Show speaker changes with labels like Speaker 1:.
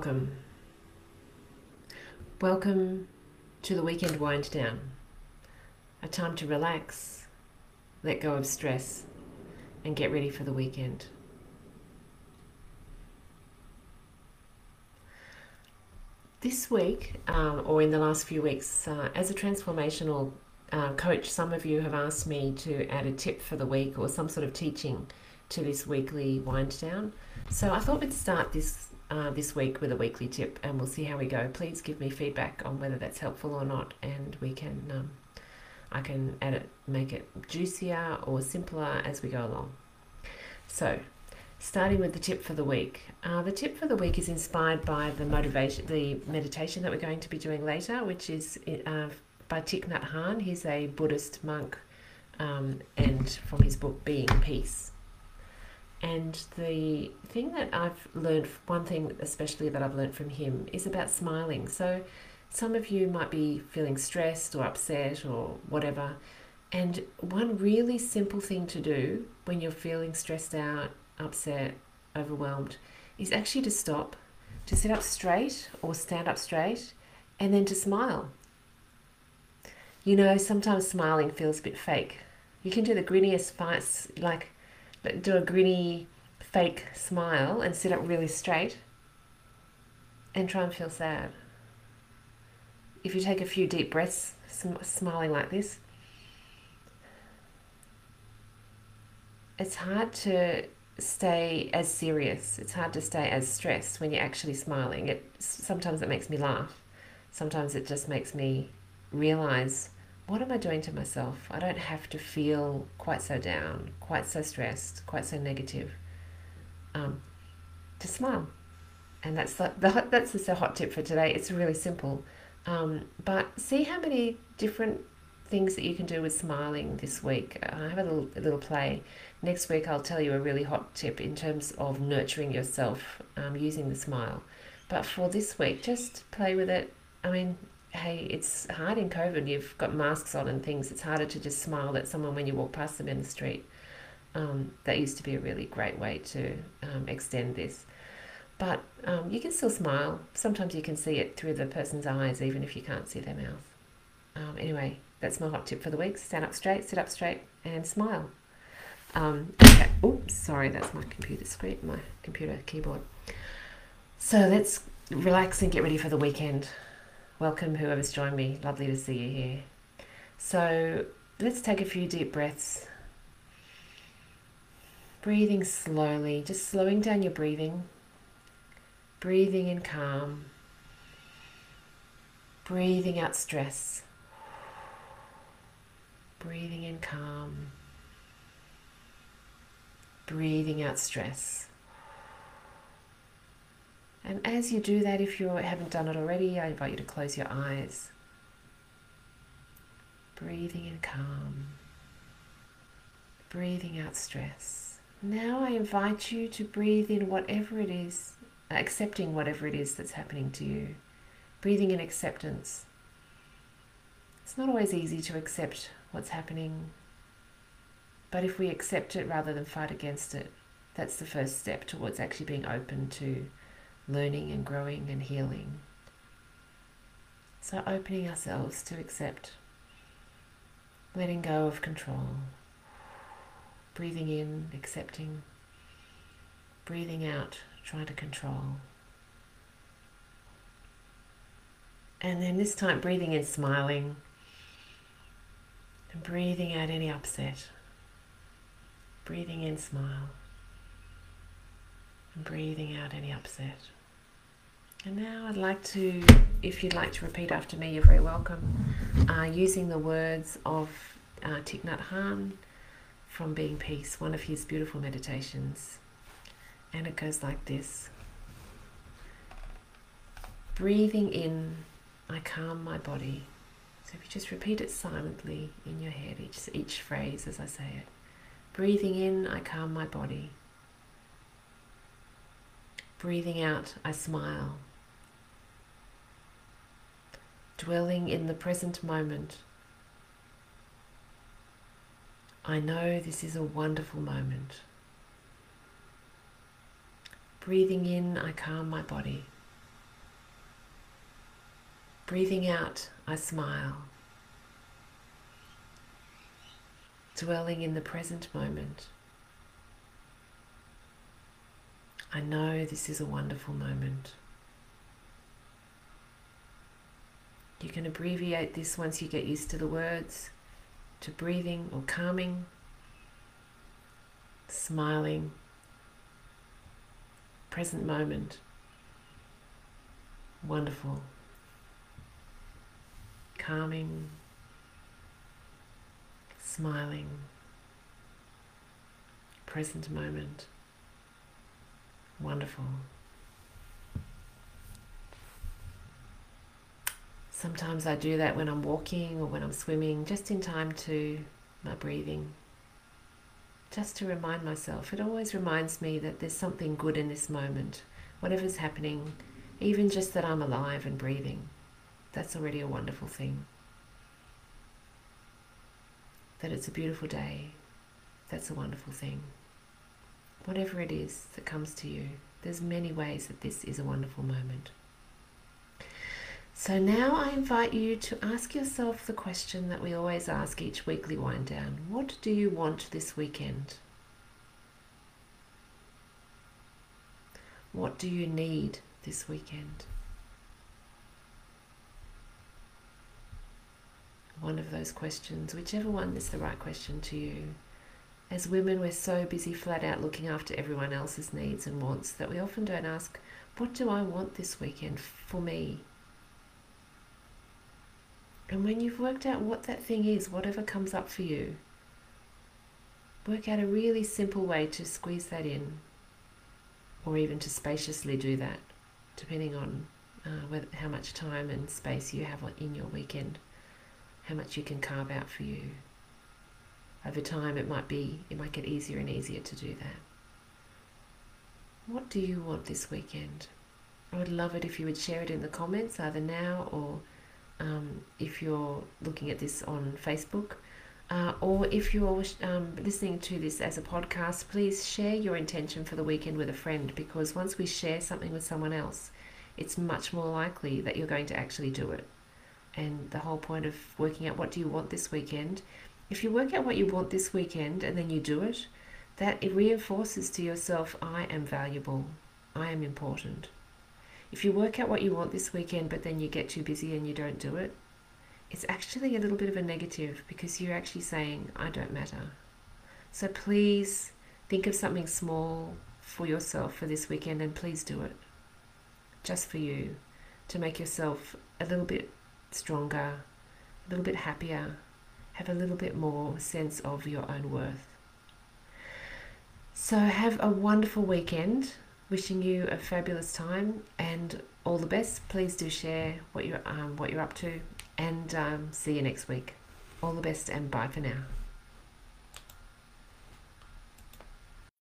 Speaker 1: welcome. Welcome to the weekend wind down. A time to relax, let go of stress, and get ready for the weekend. This week, um, or in the last few weeks, uh, as a transformational uh, coach, some of you have asked me to add a tip for the week or some sort of teaching to this weekly wind down. So I thought we'd start this uh, this week with a weekly tip, and we'll see how we go. Please give me feedback on whether that's helpful or not, and we can um, I can add it, make it juicier or simpler as we go along. So, starting with the tip for the week. Uh, the tip for the week is inspired by the motivation, the meditation that we're going to be doing later, which is uh, by Thich Nhat Hanh. He's a Buddhist monk, um, and from his book Being Peace. And the thing that I've learned, one thing especially that I've learned from him, is about smiling. So, some of you might be feeling stressed or upset or whatever. And one really simple thing to do when you're feeling stressed out, upset, overwhelmed is actually to stop, to sit up straight or stand up straight, and then to smile. You know, sometimes smiling feels a bit fake. You can do the grinniest face, like do a grinny fake smile and sit up really straight and try and feel sad. If you take a few deep breaths, sm- smiling like this, it's hard to stay as serious. It's hard to stay as stressed when you're actually smiling. It sometimes it makes me laugh. Sometimes it just makes me realize what am I doing to myself? I don't have to feel quite so down, quite so stressed, quite so negative. Um, to smile, and that's the, the that's a hot tip for today. It's really simple, um, but see how many different things that you can do with smiling this week. I have a little a little play. Next week, I'll tell you a really hot tip in terms of nurturing yourself um, using the smile. But for this week, just play with it. I mean, hey, it's hard in COVID. You've got masks on and things. It's harder to just smile at someone when you walk past them in the street. Um, that used to be a really great way to um, extend this. But um, you can still smile. Sometimes you can see it through the person's eyes, even if you can't see their mouth. Um, anyway, that's my hot tip for the week. Stand up straight, sit up straight, and smile. Um, okay. Oops, sorry, that's my computer screen, my computer keyboard. So let's relax and get ready for the weekend. Welcome, whoever's joined me. Lovely to see you here. So let's take a few deep breaths. Breathing slowly, just slowing down your breathing. Breathing in calm. Breathing out stress. Breathing in calm. Breathing out stress. And as you do that, if you haven't done it already, I invite you to close your eyes. Breathing in calm. Breathing out stress. Now I invite you to breathe in whatever it is, accepting whatever it is that's happening to you. Breathing in acceptance. It's not always easy to accept what's happening, but if we accept it rather than fight against it, that's the first step towards actually being open to learning and growing and healing. So, opening ourselves to accept, letting go of control, breathing in, accepting, breathing out, trying to control. And then this time, breathing in, smiling, and breathing out any upset. Breathing in, smile, and breathing out any upset. And now I'd like to, if you'd like to repeat after me, you're very welcome, uh, using the words of uh, Thich Nhat Hanh from Being Peace, one of his beautiful meditations. And it goes like this Breathing in, I calm my body. So if you just repeat it silently in your head, each, each phrase as I say it. Breathing in, I calm my body. Breathing out, I smile dwelling in the present moment. I know this is a wonderful moment. Breathing in, I calm my body. Breathing out, I smile. Dwelling in the present moment. I know this is a wonderful moment. You can abbreviate this once you get used to the words to breathing or calming, smiling, present moment. Wonderful. Calming, smiling, present moment. Wonderful. Sometimes I do that when I'm walking or when I'm swimming, just in time to my breathing. Just to remind myself. It always reminds me that there's something good in this moment. Whatever's happening, even just that I'm alive and breathing, that's already a wonderful thing. That it's a beautiful day, that's a wonderful thing. Whatever it is that comes to you, there's many ways that this is a wonderful moment. So now I invite you to ask yourself the question that we always ask each weekly wind down. What do you want this weekend? What do you need this weekend? One of those questions, whichever one is the right question to you. As women, we're so busy flat out looking after everyone else's needs and wants that we often don't ask, What do I want this weekend for me? And when you've worked out what that thing is, whatever comes up for you, work out a really simple way to squeeze that in, or even to spaciously do that, depending on uh, whether, how much time and space you have in your weekend, how much you can carve out for you. Over time, it might be it might get easier and easier to do that. What do you want this weekend? I would love it if you would share it in the comments, either now or um, if you're looking at this on Facebook. Uh, or if you're um, listening to this as a podcast, please share your intention for the weekend with a friend because once we share something with someone else, it's much more likely that you're going to actually do it. And the whole point of working out what do you want this weekend, if you work out what you want this weekend and then you do it, that it reinforces to yourself, I am valuable, I am important. If you work out what you want this weekend, but then you get too busy and you don't do it, it's actually a little bit of a negative because you're actually saying, I don't matter. So please think of something small for yourself for this weekend and please do it. Just for you to make yourself a little bit stronger, a little bit happier, have a little bit more sense of your own worth. So, have a wonderful weekend. Wishing you a fabulous time and all the best. Please do share what you're um, what you're up to, and um, see you next week. All the best and bye for now.